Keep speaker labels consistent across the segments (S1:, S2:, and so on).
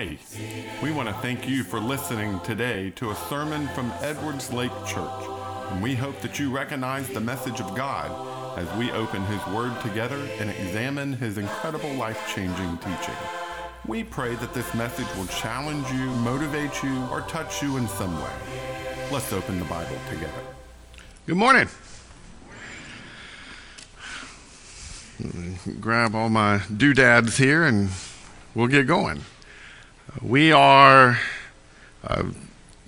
S1: Hey, we want to thank you for listening today to a sermon from Edwards Lake Church, and we hope that you recognize the message of God as we open His Word together and examine His incredible life changing teaching. We pray that this message will challenge you, motivate you, or touch you in some way. Let's open the Bible together.
S2: Good morning. Grab all my doodads here and we'll get going. We are uh,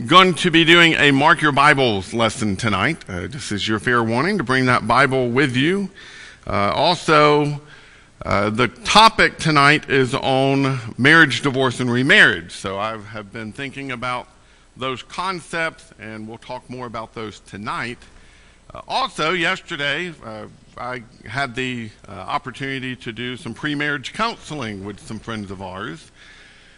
S2: going to be doing a Mark Your Bibles lesson tonight. Uh, this is your fair warning to bring that Bible with you. Uh, also, uh, the topic tonight is on marriage, divorce, and remarriage. So I have been thinking about those concepts, and we'll talk more about those tonight. Uh, also, yesterday, uh, I had the opportunity to do some pre marriage counseling with some friends of ours.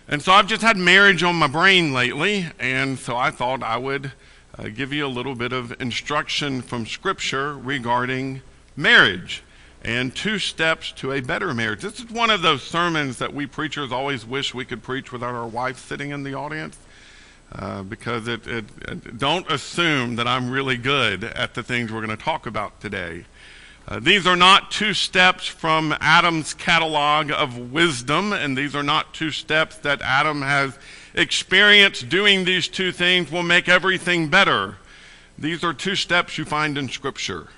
S2: And so I've just had marriage on my brain lately, and so I thought I would uh, give you a little bit of instruction from Scripture regarding marriage and two steps to a better marriage. This is one of those sermons that we preachers always wish we could preach without our wife sitting in the audience. Uh, because it, it, it, don't assume that I'm really good at the things we're going to talk about today. Uh, these are not two steps from Adam's catalog of wisdom, and these are not two steps that Adam has experienced doing these two things will make everything better. These are two steps you find in Scripture.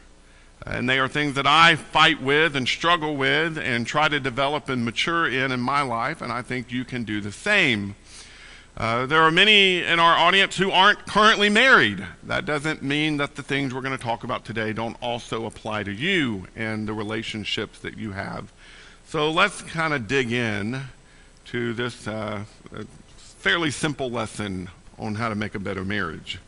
S2: And they are things that I fight with and struggle with and try to develop and mature in in my life, and I think you can do the same. Uh, there are many in our audience who aren't currently married. That doesn't mean that the things we're going to talk about today don't also apply to you and the relationships that you have. So let's kind of dig in to this uh, fairly simple lesson on how to make a better marriage.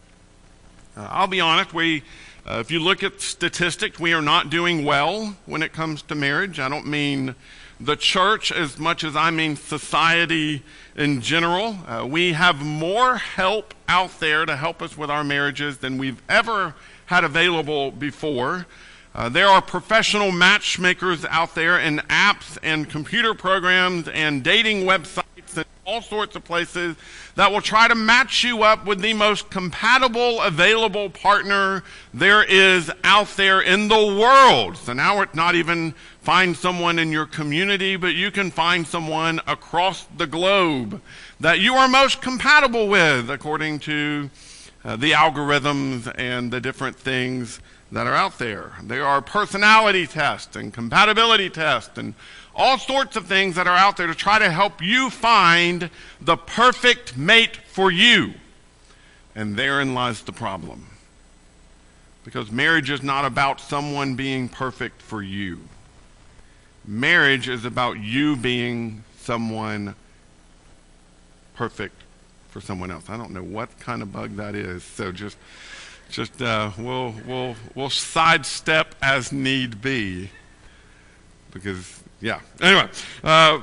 S2: Uh, I'll be honest, we, uh, if you look at statistics, we are not doing well when it comes to marriage. I don't mean the church as much as I mean society in general. Uh, we have more help out there to help us with our marriages than we've ever had available before. Uh, there are professional matchmakers out there and apps and computer programs and dating websites all sorts of places that will try to match you up with the most compatible available partner there is out there in the world. So now it's not even find someone in your community, but you can find someone across the globe that you are most compatible with according to uh, the algorithms and the different things that are out there. There are personality tests and compatibility tests and all sorts of things that are out there to try to help you find the perfect mate for you. And therein lies the problem. Because marriage is not about someone being perfect for you. Marriage is about you being someone perfect for someone else. I don't know what kind of bug that is, so just just uh, we'll we'll we'll sidestep as need be because yeah. Anyway. Uh,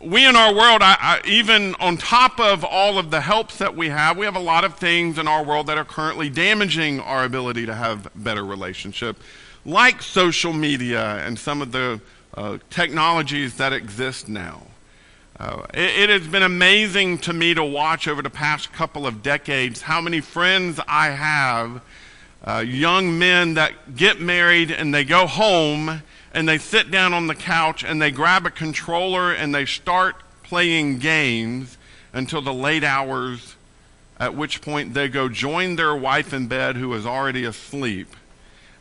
S2: we in our world, I, I, even on top of all of the helps that we have, we have a lot of things in our world that are currently damaging our ability to have better relationship like social media and some of the uh, technologies that exist now. Uh, it, it, has been amazing to me to watch over the past couple of decades how many friends I have, uh, young men that get married and they go home and they sit down on the couch and they grab a controller and they start playing games until the late hours, at which point they go join their wife in bed who is already asleep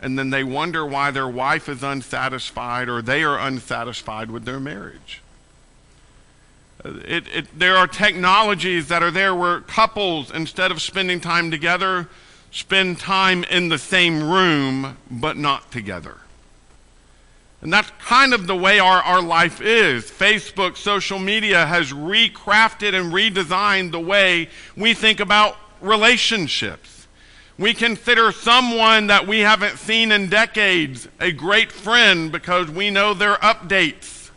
S2: and then they wonder why their wife is unsatisfied or they are unsatisfied with their marriage. It, it, there are technologies that are there where couples, instead of spending time together, spend time in the same room but not together. And that's kind of the way our, our life is. Facebook, social media has recrafted and redesigned the way we think about relationships. We consider someone that we haven't seen in decades a great friend because we know their updates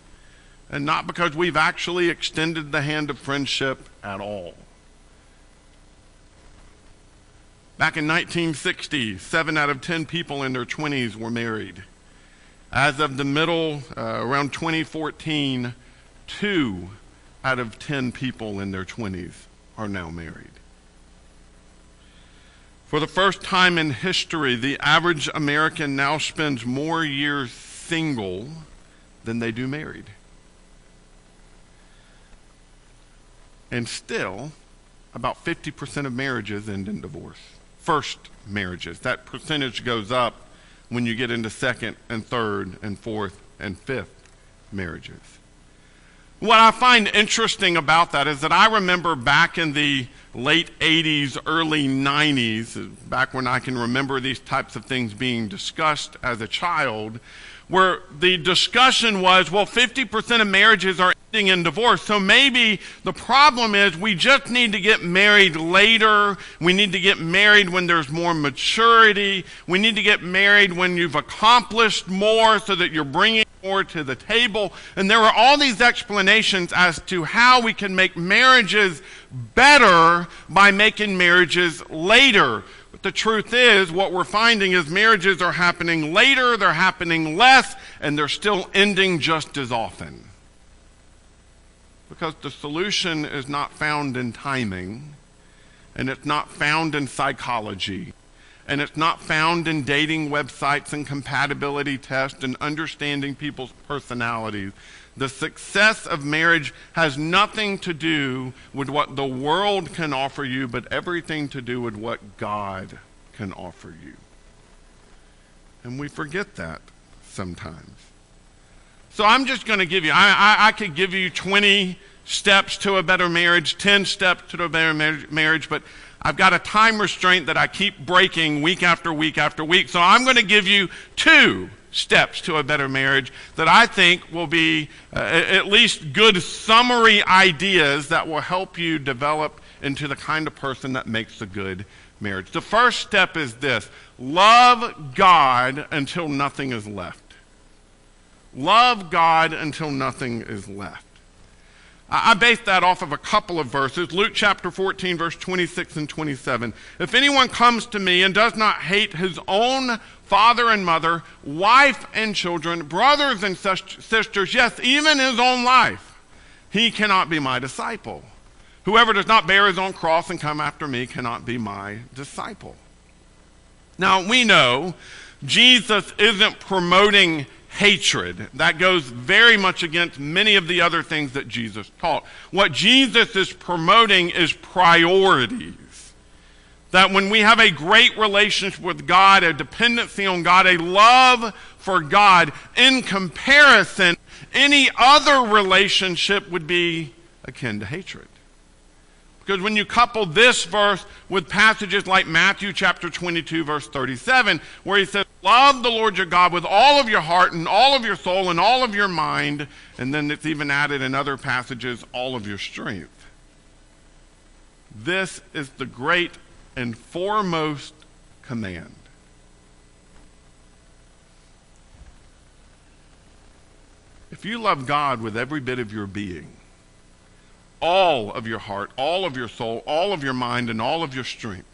S2: and not because we've actually extended the hand of friendship at all. Back in 1960, seven out of ten people in their 20s were married. As of the middle, uh, around 2014, two out of 10 people in their 20s are now married. For the first time in history, the average American now spends more years single than they do married. And still, about 50% of marriages end in divorce. First marriages. That percentage goes up when you get into second and third and fourth and fifth marriages. What I find interesting about that is that I remember back in the late 80s, early 90s, back when I can remember these types of things being discussed as a child, where the discussion was well, 50% of marriages are ending in divorce. So maybe the problem is we just need to get married later. We need to get married when there's more maturity. We need to get married when you've accomplished more so that you're bringing more to the table. And there were all these explanations as to how we can make marriages better by making marriages later. The truth is, what we're finding is marriages are happening later, they're happening less, and they're still ending just as often. Because the solution is not found in timing, and it's not found in psychology and it's not found in dating websites and compatibility tests and understanding people's personalities. The success of marriage has nothing to do with what the world can offer you, but everything to do with what God can offer you. And we forget that sometimes. So I'm just going to give you, I, I, I, could give you 20 steps to a better marriage, 10 steps to a better marriage, but I've got a time restraint that I keep breaking week after week after week. So I'm going to give you two steps to a better marriage that I think will be uh, at least good summary ideas that will help you develop into the kind of person that makes a good marriage. The first step is this love God until nothing is left. Love God until nothing is left. I base that off of a couple of verses. Luke chapter 14, verse 26 and 27. If anyone comes to me and does not hate his own father and mother, wife and children, brothers and sisters, yes, even his own life, he cannot be my disciple. Whoever does not bear his own cross and come after me cannot be my disciple. Now, we know Jesus isn't promoting hatred. That goes very much against many of the other things that Jesus taught. What Jesus is promoting is priorities. That when we have a great relationship with God, a dependency on God, a love for God, in comparison, any other relationship would be akin to hatred. Because when you couple this verse with passages like Matthew chapter 22, verse 37, where he says, Love the Lord your God with all of your heart and all of your soul and all of your mind, and then it's even added in other passages, all of your strength. This is the great and foremost command. If you love God with every bit of your being, all of your heart, all of your soul, all of your mind, and all of your strength.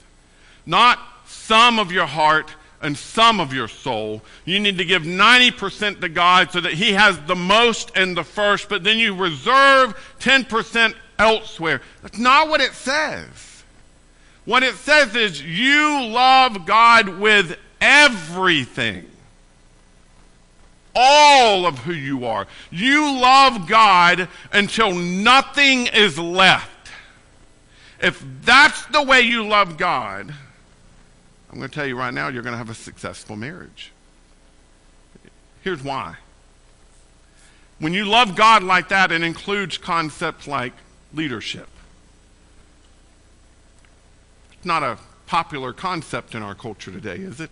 S2: Not some of your heart and some of your soul. You need to give 90% to God so that He has the most and the first, but then you reserve 10% elsewhere. That's not what it says. What it says is you love God with everything all of who you are. You love God until nothing is left. If that's the way you love God, I'm going to tell you right now, you're going to have a successful marriage. Here's why. When you love God like that, it includes concepts like leadership. It's not a popular concept in our culture today, is it?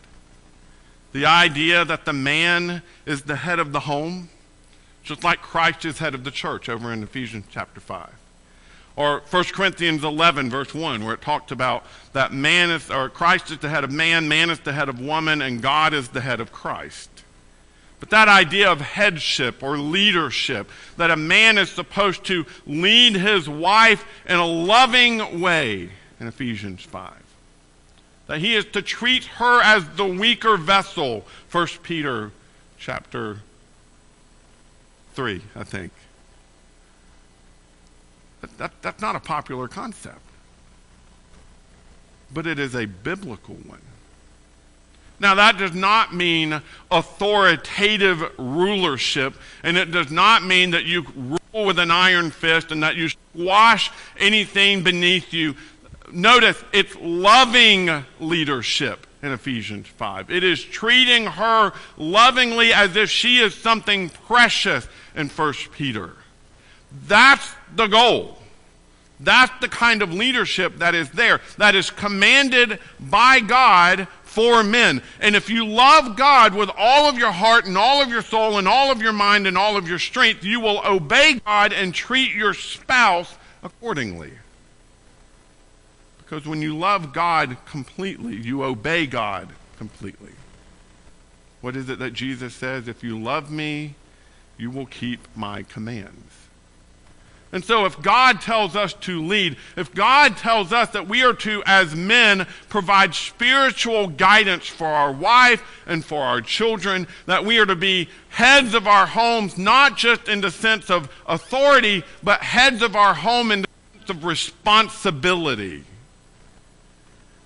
S2: The idea that the man is the head of the home, just like Christ is head of the church over in Ephesians chapter 5. Or 1 Corinthians 11, verse 1, where it talks about that man is, or Christ is the head of man, man is the head of woman, and God is the head of Christ. But that idea of headship or leadership, that a man is supposed to lead his wife in a loving way in Ephesians 5 that he is to treat her as the weaker vessel. 1 Peter chapter 3, I think. That, that's not a popular concept. But it is a biblical one. Now, that does not mean authoritative rulership, and it does not mean that you rule with an iron fist and that you squash anything beneath you. Notice it's loving leadership in Ephesians 5. It is treating her lovingly as if she is something precious in 1 Peter. That's the goal. That's the kind of leadership that is there, that is commanded by God for men. And if you love God with all of your heart and all of your soul and all of your mind and all of your strength, you will obey God and treat your spouse accordingly. Because when you love God completely, you obey God completely. What is it that Jesus says? If you love me, you will keep my commands. And so, if God tells us to lead, if God tells us that we are to, as men, provide spiritual guidance for our wife and for our children, that we are to be heads of our homes, not just in the sense of authority, but heads of our home in the sense of responsibility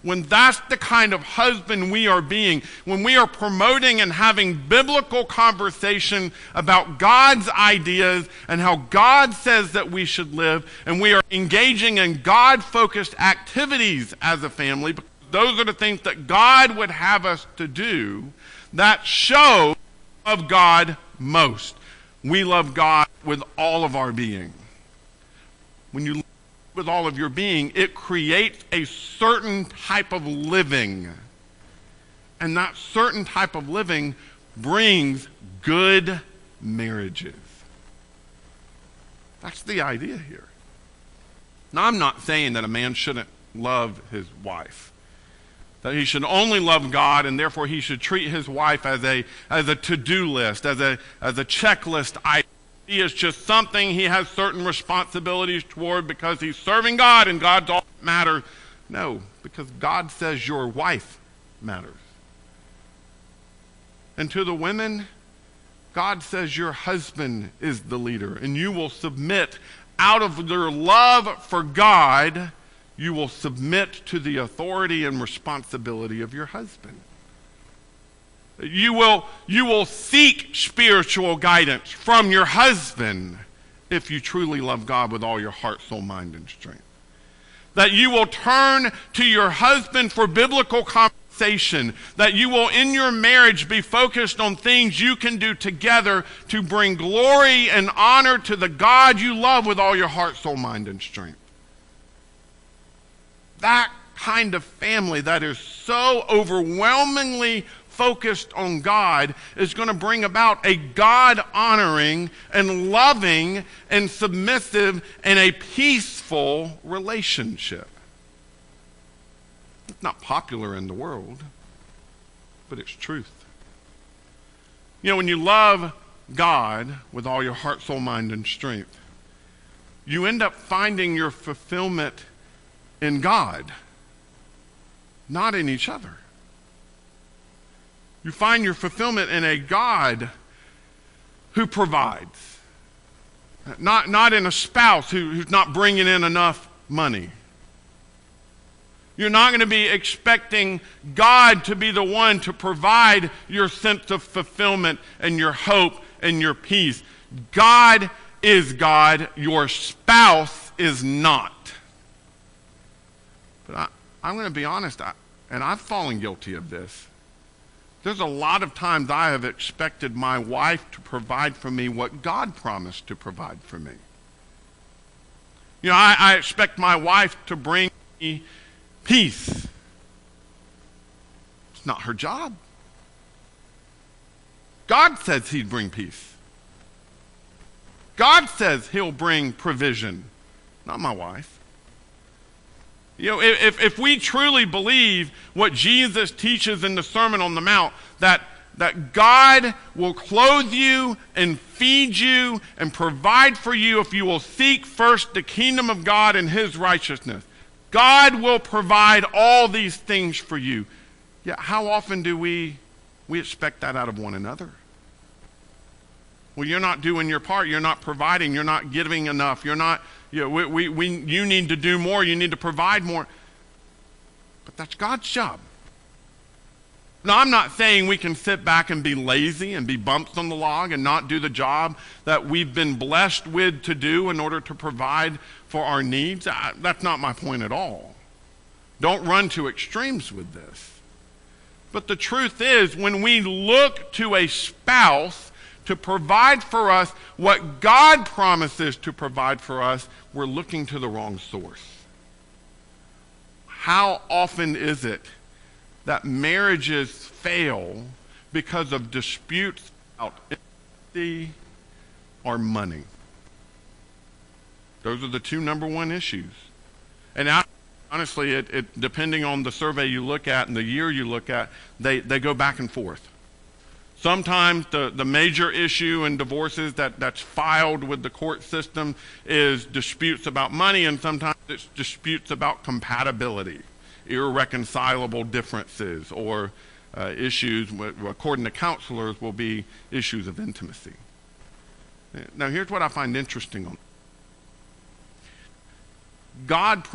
S2: when that's the kind of husband we are being, when we are promoting and having biblical conversation about God's ideas and how God says that we should live, and we are engaging in God focused activities as a family, because those are the things that God would have us to do, that show of God most. We love God with all of our being. When you with all of your being, it creates a certain type of living. And that certain type of living brings good marriages. That's the idea here. Now, I'm not saying that a man shouldn't love his wife. That he should only love God and therefore he should treat his wife as a, as a to do list, as a, as a checklist item he is just something he has certain responsibilities toward because he's serving God and God's all that matters. No, because God says your wife matters. And to the women, God says your husband is the leader, and you will submit out of your love for God, you will submit to the authority and responsibility of your husband. You will, you will seek spiritual guidance from your husband if you truly love God with all your heart, soul, mind, and strength. That you will turn to your husband for biblical conversation. That you will, in your marriage, be focused on things you can do together to bring glory and honor to the God you love with all your heart, soul, mind, and strength. That kind of family that is so overwhelmingly focused on God is going to bring about a God honoring and loving and submissive and a peaceful relationship. It's not popular in the world, but it's truth. You know, when you love God with all your heart, soul, mind, and strength, you end up finding your fulfillment in God, not in each other. You find your fulfillment in a God who provides, not, not in a spouse who, who's not bringing in enough money. You're not going to be expecting God to be the one to provide your sense of fulfillment and your hope and your peace. God is God, your spouse is not. But I, am going to be honest, I, and I've fallen guilty of this. There's a lot of times I have expected my wife to provide for me what God promised to provide for me. You know, I, I expect my wife to bring me peace. It's not her job. God says he'd bring peace. God says he'll bring provision, not my wife. You know, if, if we truly believe what Jesus teaches in the Sermon on the Mount, that, that God will clothe you and feed you and provide for you if you will seek first the kingdom of God and his righteousness. God will provide all these things for you. Yet, how often do we, we expect that out of one another? Well, you're not doing your part. You're not providing. You're not giving enough. You're not, you, know, we, we, we, you need to do more. You need to provide more. But that's God's job. Now, I'm not saying we can sit back and be lazy and be bumps on the log and not do the job that we've been blessed with to do in order to provide for our needs. I, that's not my point at all. Don't run to extremes with this. But the truth is, when we look to a spouse to provide for us what God promises to provide for us, we're looking to the wrong source. How often is it? that marriages fail because of disputes about intimacy or money. Those are the two number one issues. And I, honestly, it, it, depending on the survey you look at and the year you look at, they, they go back and forth. Sometimes the, the major issue in divorces that, that's filed with the court system is disputes about money, and sometimes it's disputes about compatibility irreconcilable differences or uh, issues, according to counselors, will be issues of intimacy. Now, here's what I find interesting on God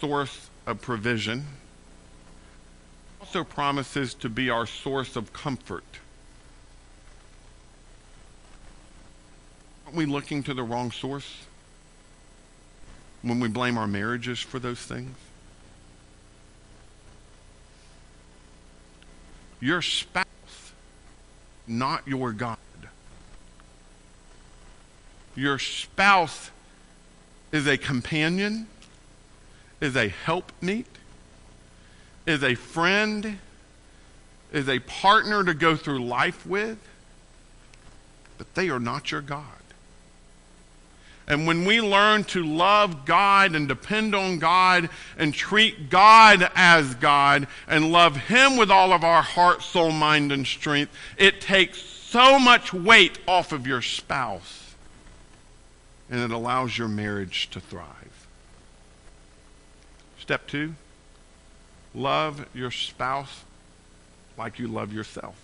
S2: source of provision also promises to be our source of comfort. Aren't we looking to the wrong source when we blame our marriages for those things? your spouse, not your God. Your spouse is a companion, is a helpmeet, is a friend, is a partner to go through life with, but they are not your God. And when we learn to love God and depend on God and treat God as God and love Him with all of our heart, soul, mind, and strength, it takes so much weight off of your spouse and it allows your marriage to thrive. Step two love your spouse like you love yourself.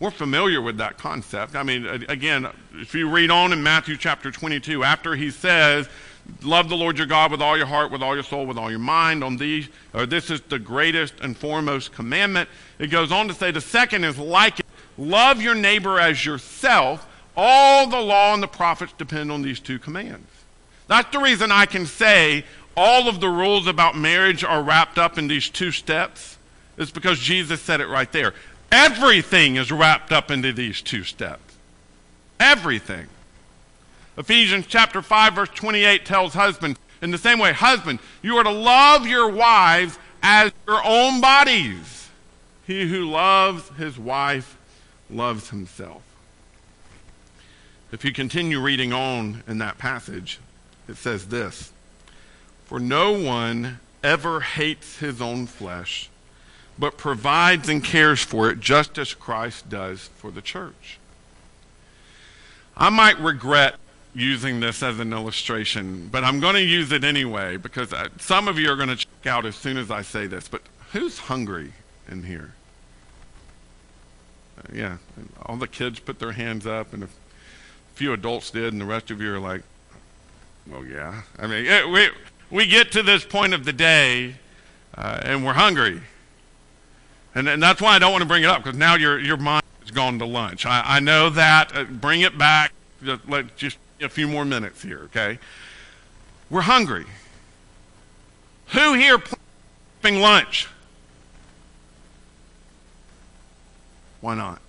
S2: We're familiar with that concept. I mean, again, if you read on in Matthew chapter 22, after he says, Love the Lord your God with all your heart, with all your soul, with all your mind. On these, or this is the greatest and foremost commandment. It goes on to say the second is like it. Love your neighbor as yourself. All the law and the prophets depend on these two commands. That's the reason I can say all of the rules about marriage are wrapped up in these two steps. It's because Jesus said it right there. Everything is wrapped up into these two steps. Everything. Ephesians chapter 5 verse 28 tells husbands, in the same way, husband, you are to love your wives as your own bodies. He who loves his wife loves himself. If you continue reading on in that passage, it says this For no one ever hates his own flesh but provides and cares for it just as Christ does for the church. I might regret using this as an illustration, but I'm going to use it anyway because I, some of you are going to check out as soon as I say this. But who's hungry in here? Uh, yeah, all the kids put their hands up, and a few adults did, and the rest of you are like, "Oh yeah." I mean, it, we we get to this point of the day, uh, and we're hungry. And, and that's why I don't want to bring it up, because now your, your mind has gone to lunch. I, I know that. Uh, bring it back. Just, let, just a few more minutes here, okay? We're hungry. Who here planning lunch? Why not?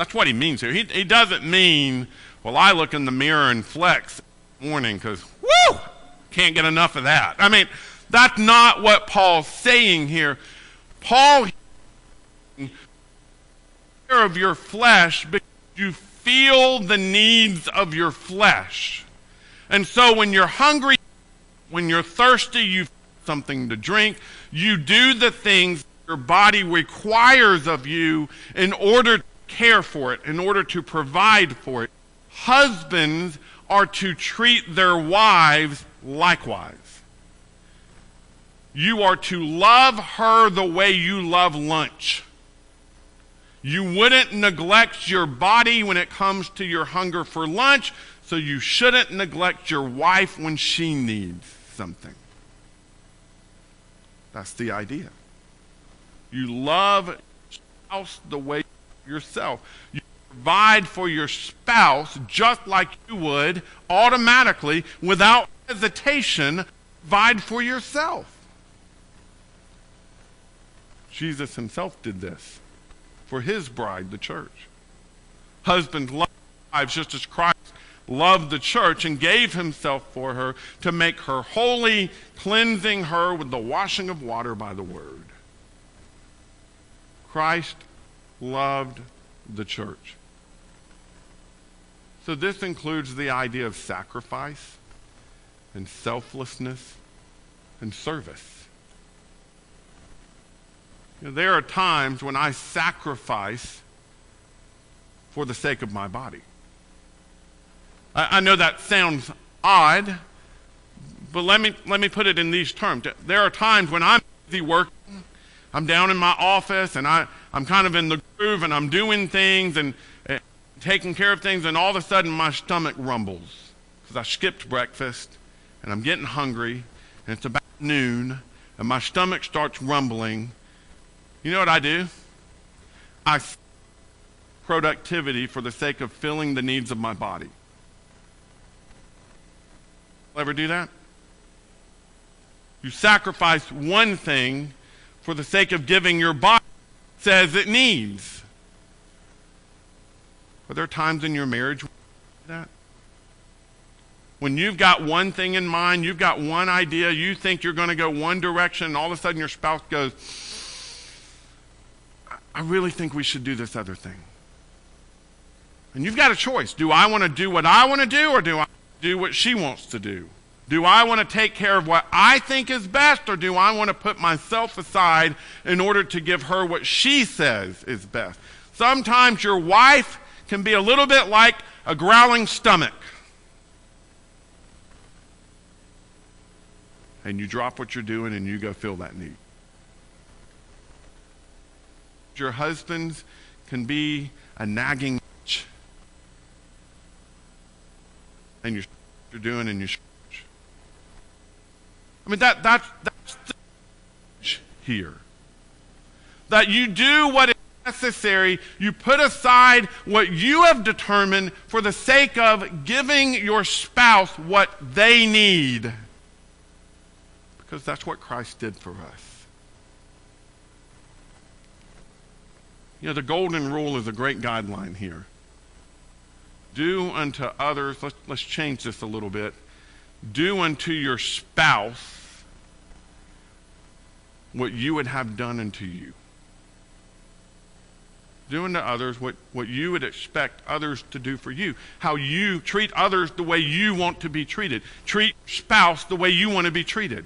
S2: That's what he means here. He, he doesn't mean, well, I look in the mirror and flex morning because, woo, can't get enough of that. I mean, that's not what Paul's saying here. Paul care of your flesh because you feel the needs of your flesh. And so when you're hungry, when you're thirsty, you something to drink. You do the things your body requires of you in order to care for it, in order to provide for it. Husbands are to treat their wives likewise. you are to love her the way you love lunch. You wouldn't neglect your body when it comes to your hunger for lunch, so you shouldn't neglect your wife when she needs something. That's the idea. You love spouse the way yourself. You provide for your spouse just like you would automatically, without hesitation, provide for yourself. Jesus himself did this for his bride, the church. Husbands love wives just as Christ loved the church and gave himself for her to make her holy, cleansing her with the washing of water by the word. Christ loved the church. So this includes the idea of sacrifice and selflessness and service. You know, there are times when I sacrifice for the sake of my body. I, I know that sounds odd, but let me, let me put it in these terms. There are times when I'm busy working, I'm down in my office, and I, I'm kind of in the groove, and I'm doing things and, and taking care of things, and all of a sudden my stomach rumbles because I skipped breakfast, and I'm getting hungry, and it's about noon, and my stomach starts rumbling. You know what I do? I productivity for the sake of filling the needs of my body. Ever do that? You sacrifice one thing for the sake of giving your body says it needs. Are there times in your marriage that? When you've got one thing in mind, you've got one idea, you think you're going to go one direction, and all of a sudden your spouse goes, I really think we should do this other thing. And you've got a choice. Do I want to do what I want to do, or do I do what she wants to do? Do I want to take care of what I think is best, or do I want to put myself aside in order to give her what she says is best? Sometimes your wife can be a little bit like a growling stomach. And you drop what you're doing and you go fill that need. Your husbands can be a nagging and you're, doing and you're I mean, that, that, that's the here. That you do what is necessary, you put aside what you have determined for the sake of giving your spouse what they need. Because that's what Christ did for us. You know, the golden rule is a great guideline here. Do unto others, let's, let's change this a little bit do unto your spouse what you would have done unto you. Do unto others what, what you would expect others to do for you. How you treat others the way you want to be treated. Treat spouse the way you want to be treated.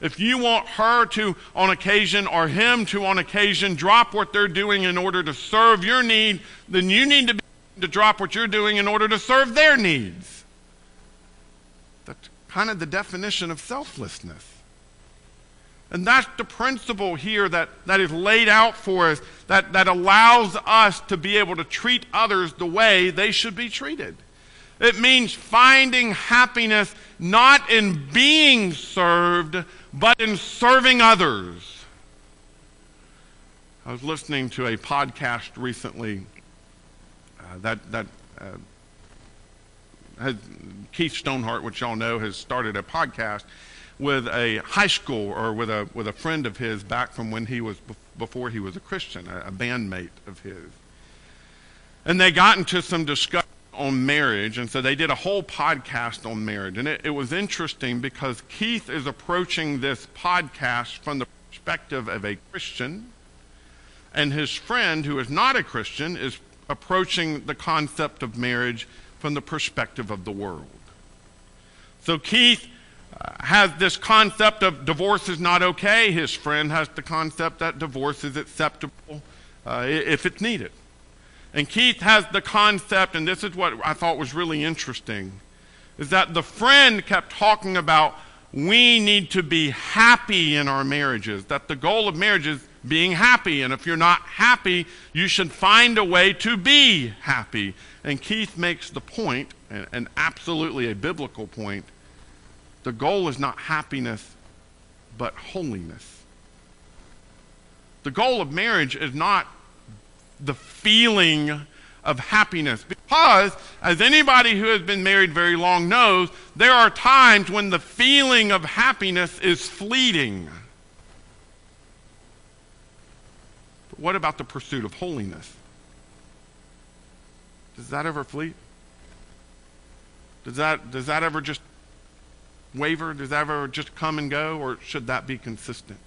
S2: If you want her to, on occasion, or him to, on occasion, drop what they're doing in order to serve your need, then you need to be to drop what you're doing in order to serve their needs. Kind of the definition of selflessness. And that's the principle here that, that is laid out for us that, that allows us to be able to treat others the way they should be treated. It means finding happiness not in being served, but in serving others. I was listening to a podcast recently uh, that, that uh, has, Keith Stonehart, which y'all know, has started a podcast with a high school or with a with a friend of his back from when he was before he was a Christian, a, a bandmate of his. And they got into some discussion on marriage, and so they did a whole podcast on marriage. And it, it was interesting because Keith is approaching this podcast from the perspective of a Christian, and his friend, who is not a Christian, is approaching the concept of marriage from the perspective of the world. So Keith uh, has this concept of divorce is not okay. His friend has the concept that divorce is acceptable uh, if it's needed. And Keith has the concept, and this is what I thought was really interesting, is that the friend kept talking about we need to be happy in our marriages, that the goal of marriage is being happy. And if you're not happy, you should find a way to be happy. And Keith makes the point, and, and absolutely a biblical point the goal is not happiness, but holiness. The goal of marriage is not the feeling of happiness. Because, as anybody who has been married very long knows, there are times when the feeling of happiness is fleeting. But what about the pursuit of holiness? Does that ever fleet? Does that, does that ever just waver? Does that ever just come and go? Or should that be consistent?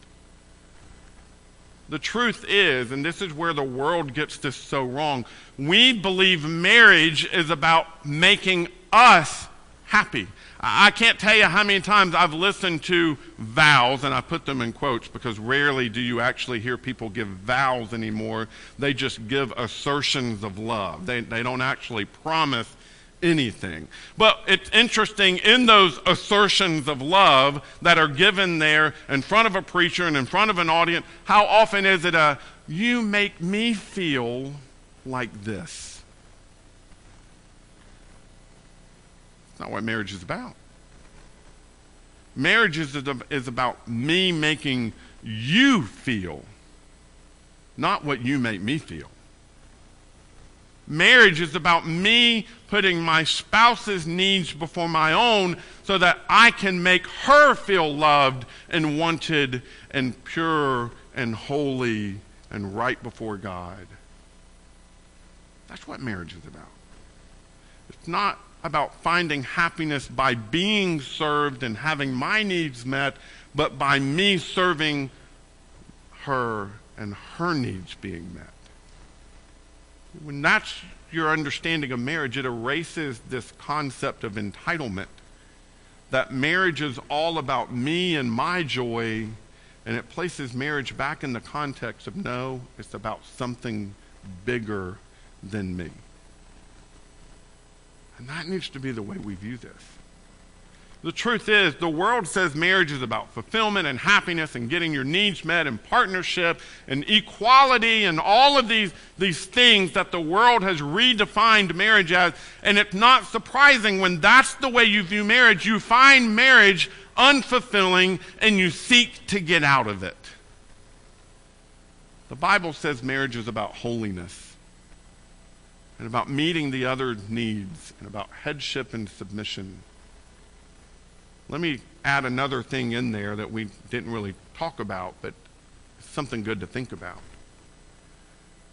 S2: The truth is, and this is where the world gets this so wrong, we believe marriage is about making us happy. I can't tell you how many times I've listened to vows, and I put them in quotes because rarely do you actually hear people give vows anymore. They just give assertions of love. They, they don't actually promise anything. But it's interesting in those assertions of love that are given there in front of a preacher and in front of an audience, how often is it a, you make me feel like this? It's not what marriage is about. Marriage is, is about me making you feel, not what you make me feel. Marriage is about me putting my spouse's needs before my own so that I can make her feel loved and wanted and pure and holy and right before God. That's what marriage is about. It's not about finding happiness by being served and having my needs met, but by me serving her and her needs being met. When that's your understanding of marriage, it erases this concept of entitlement. That marriage is all about me and my joy, and it places marriage back in the context of no, it's about something bigger than me. And that needs to be the way we view this. The truth is, the world says marriage is about fulfillment and happiness and getting your needs met and partnership and equality and all of these, these things that the world has redefined marriage as. And it's not surprising when that's the way you view marriage, you find marriage unfulfilling and you seek to get out of it. The Bible says marriage is about holiness and about meeting the other needs and about headship and submission. Let me add another thing in there that we didn't really talk about, but it's something good to think about.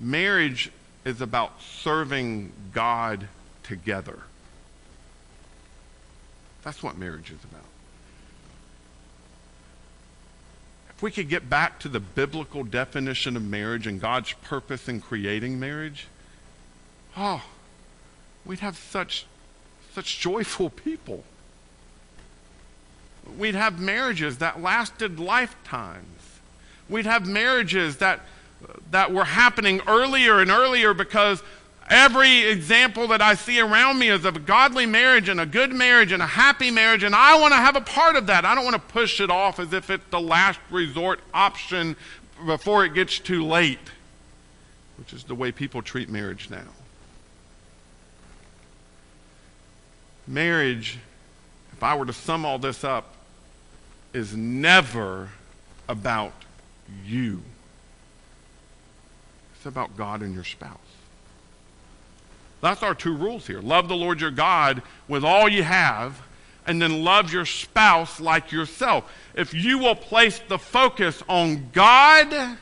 S2: Marriage is about serving God together. That's what marriage is about. If we could get back to the biblical definition of marriage and God's purpose in creating marriage, oh, we'd have such such joyful people we'd have marriages that lasted lifetimes. We'd have marriages that, that were happening earlier and earlier because every example that I see around me is of a godly marriage and a good marriage and a happy marriage, and I want to have a part of that. I don't want to push it off as if it's the last resort option before it gets too late, which is the way people treat marriage now. Marriage, if I were to sum all this up, is never about you. It's about God and your spouse. That's our two rules here. Love the Lord your God with all you have, and then love your spouse like yourself. If you will place the focus on God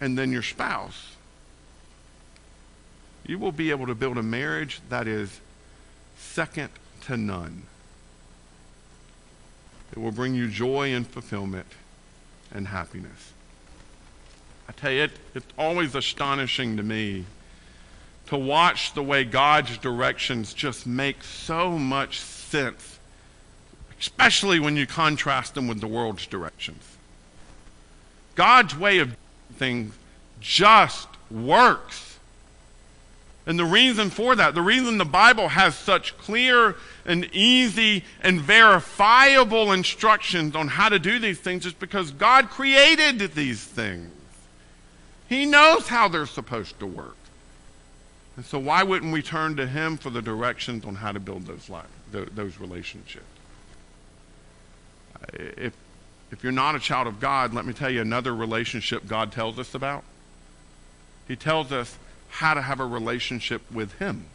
S2: and then your spouse, you will be able to build a marriage that is second to none. It will bring you joy and fulfillment and happiness. I tell you, it, it's always astonishing to me to watch the way God's directions just make so much sense, especially when you contrast them with the world's directions. God's way of doing things just works. And the reason for that, the reason the Bible has such clear and easy and verifiable instructions on how to do these things is because God created these things. He knows how they're supposed to work. And so why wouldn't we turn to him for the directions on how to build those lives, those relationships? If if you're not a child of God, let me tell you another relationship God tells us about. He tells us how to have a relationship with Him.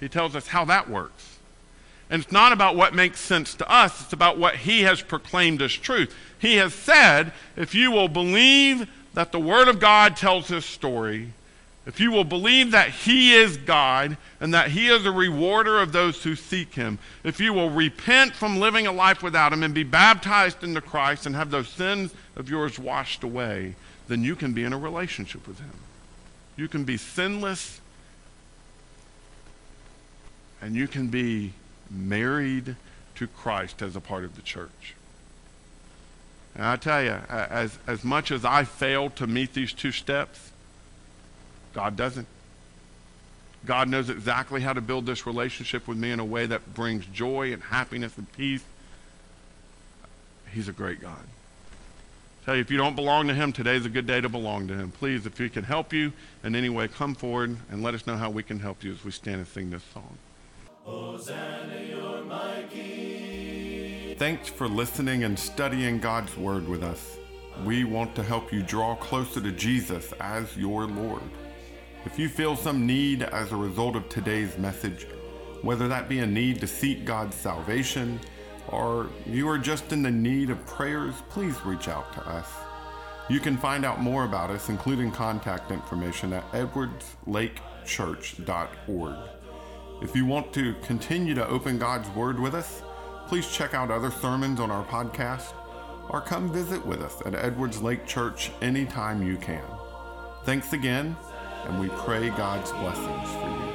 S2: He tells us how that works. And it's not about what makes sense to us, it's about what He has proclaimed as truth. He has said, if you will believe that the Word of God tells His story, if you will believe that He is God and that He is a rewarder of those who seek Him, if you will repent from living a life without Him and be baptized into Christ and have those sins of yours washed away, then you can be in a relationship with Him. You can be sinless and you can be married to Christ as a part of the church. And I tell you, as, as much as I fail to meet these two steps, God doesn't. God knows exactly how to build this relationship with me in a way that brings joy and happiness and peace. He's a great God. Tell you, if you don't belong to Him, today's a good day to belong to Him. Please, if He can help you in any way, come forward and let us know how we can help you as we stand and sing this song.
S1: Thanks for listening and studying God's Word with us. We want to help you draw closer to Jesus as your Lord. If you feel some need as a result of today's message, whether that be a need to seek God's salvation or you are just in the need of prayers, please reach out to us. You can find out more about us, including contact information, at edwardslakechurch.org. If you want to continue to open God's Word with us, please check out other sermons on our podcast or come visit with us at Edwards Lake Church anytime you can. Thanks again and we pray God's blessings for you.